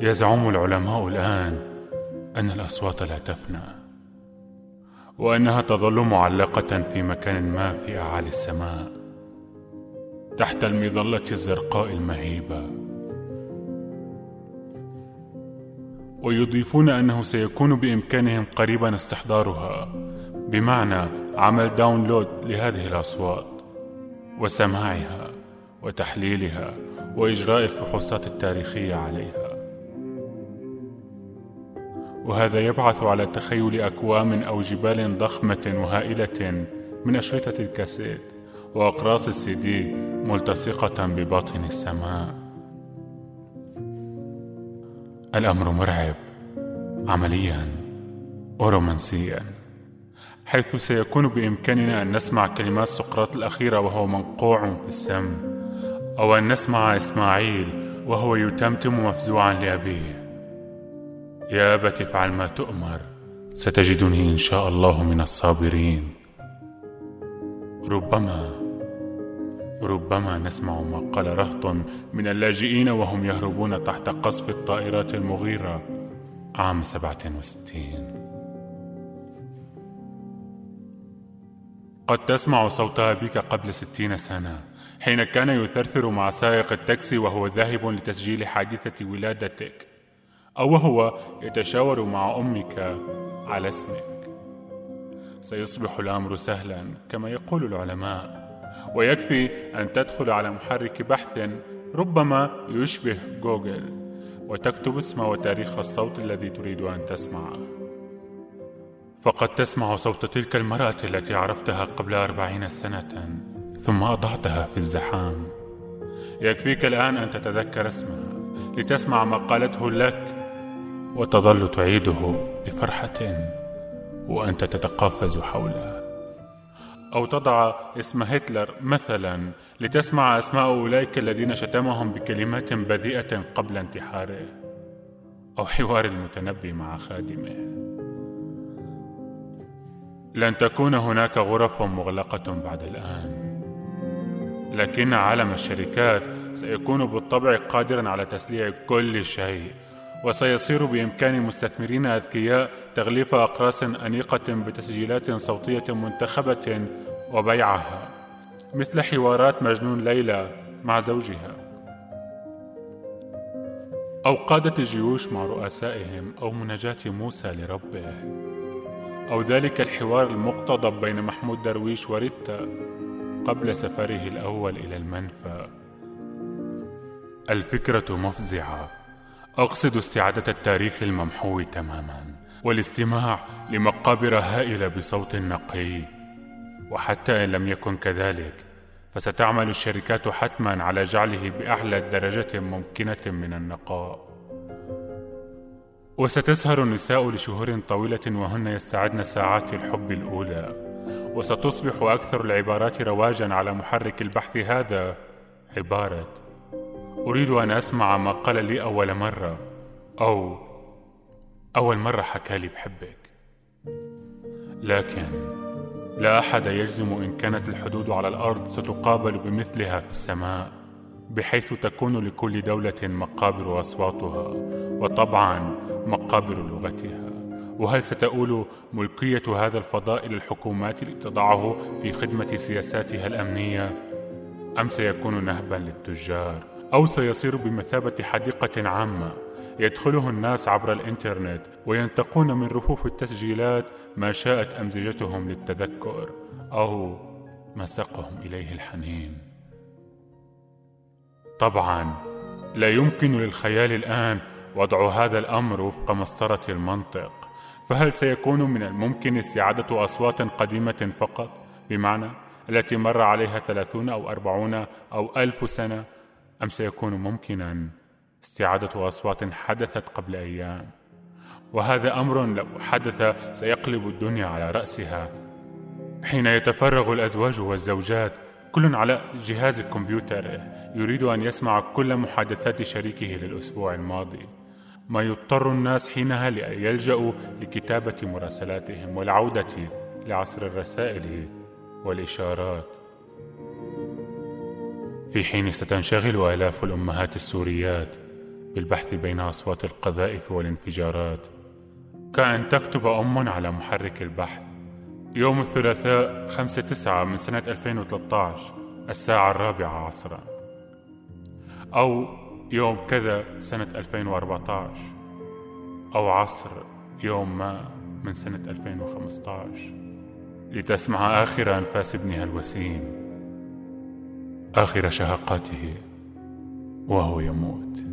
يزعم العلماء الآن أن الأصوات لا تفنى وأنها تظل معلقة في مكان ما في أعالي السماء تحت المظلة الزرقاء المهيبة. ويضيفون أنه سيكون بإمكانهم قريبا استحضارها بمعنى عمل داونلود لهذه الأصوات وسماعها وتحليلها وإجراء الفحوصات التاريخية عليها. وهذا يبعث على تخيل أكوام أو جبال ضخمة وهائلة من أشرطة الكاسيت وأقراص السي دي ملتصقة بباطن السماء. الأمر مرعب. عمليا. ورومانسيا حيث سيكون بإمكاننا أن نسمع كلمات سقراط الأخيرة وهو منقوع في السم أو أن نسمع إسماعيل وهو يتمتم مفزوعا لأبيه. يا أبت افعل ما تؤمر ستجدني إن شاء الله من الصابرين. ربما ربما نسمع ما قال رهط من اللاجئين وهم يهربون تحت قصف الطائرات المغيرة. عام سبعة وستين. قد تسمع صوت أبيك قبل ستين سنة حين كان يثرثر مع سائق التاكسي وهو ذاهب لتسجيل حادثة ولادتك. أو وهو يتشاور مع أمك على اسمك. سيصبح الأمر سهلا كما يقول العلماء. ويكفي أن تدخل على محرك بحث ربما يشبه جوجل وتكتب اسم وتاريخ الصوت الذي تريد أن تسمعه فقد تسمع صوت تلك المرأة التي عرفتها قبل أربعين سنة ثم أضعتها في الزحام. يكفيك الآن أن تتذكر اسمها لتسمع ما قالته لك وتظل تعيده بفرحة وأنت تتقافز حوله. أو تضع اسم هتلر مثلا لتسمع أسماء أولئك الذين شتمهم بكلمات بذيئة قبل انتحاره أو حوار المتنبي مع خادمه. لن تكون هناك غرف مغلقة بعد الآن لكن عالم الشركات سيكون بالطبع قادرا على تسليع كل شيء وسيصير بإمكان مستثمرين أذكياء تغليف أقراص أنيقة بتسجيلات صوتية منتخبة وبيعها مثل حوارات مجنون ليلى مع زوجها. أو قادة الجيوش مع رؤسائهم أو مناجاة موسى لربه. أو ذلك الحوار المقتضب بين محمود درويش وريتا قبل سفره الأول إلى المنفى. الفكرة مفزعة. أقصد استعادة التاريخ الممحو تماما والاستماع لمقابر هائلة بصوت نقي. وحتى إن لم يكن كذلك فستعمل الشركات حتما على جعله بأعلى درجة ممكنة من النقاء. وستسهر النساء لشهور طويلة وهن يستعدن ساعات الحب الأولى. وستصبح أكثر العبارات رواجا على محرك البحث هذا عبارة أريد أن أسمع ما قال لي أول مرة أو أول مرة حكى لي بحبك. لكن لا أحد يجزم إن كانت الحدود على الأرض ستقابل بمثلها في السماء بحيث تكون لكل دولة مقابر أصواتها وطبعا مقابر لغتها. وهل ستؤول ملكية هذا الفضاء إلى الحكومات لتضعه في خدمة سياساتها الأمنية أم سيكون نهبا للتجار؟ أو سيصير بمثابة حديقة عامة يدخله الناس عبر الإنترنت وينتقون من رفوف التسجيلات ما شاءت أمزجتهم للتذكر أو ما ساقهم إليه الحنين. طبعا لا يمكن للخيال الآن وضع هذا الأمر وفق مسطرة المنطق فهل سيكون من الممكن استعادة أصوات قديمة فقط؟ بمعنى التي مر عليها ثلاثون أو أربعون أو ألف سنة؟ أم سيكون ممكنا استعادة أصوات حدثت قبل أيام؟ وهذا أمر لو حدث سيقلب الدنيا على رأسها. حين يتفرغ الأزواج والزوجات كل على جهاز كمبيوتر يريد أن يسمع كل محادثات شريكه للأسبوع الماضي. ما يضطر الناس حينها لأن يلجأوا لكتابة مراسلاتهم والعودة لعصر الرسائل والإشارات. في حين ستنشغل آلاف الأمهات السوريات بالبحث بين أصوات القذائف والانفجارات. كأن تكتب أم على محرك البحث. يوم الثلاثاء خمسة تسعة من سنة 2013 الساعة الرابعة عصرا. أو يوم كذا سنة 2014 أو عصر يوم ما من سنة 2015 لتسمع آخر أنفاس ابنها الوسيم. آخر شهقاته وهو يموت.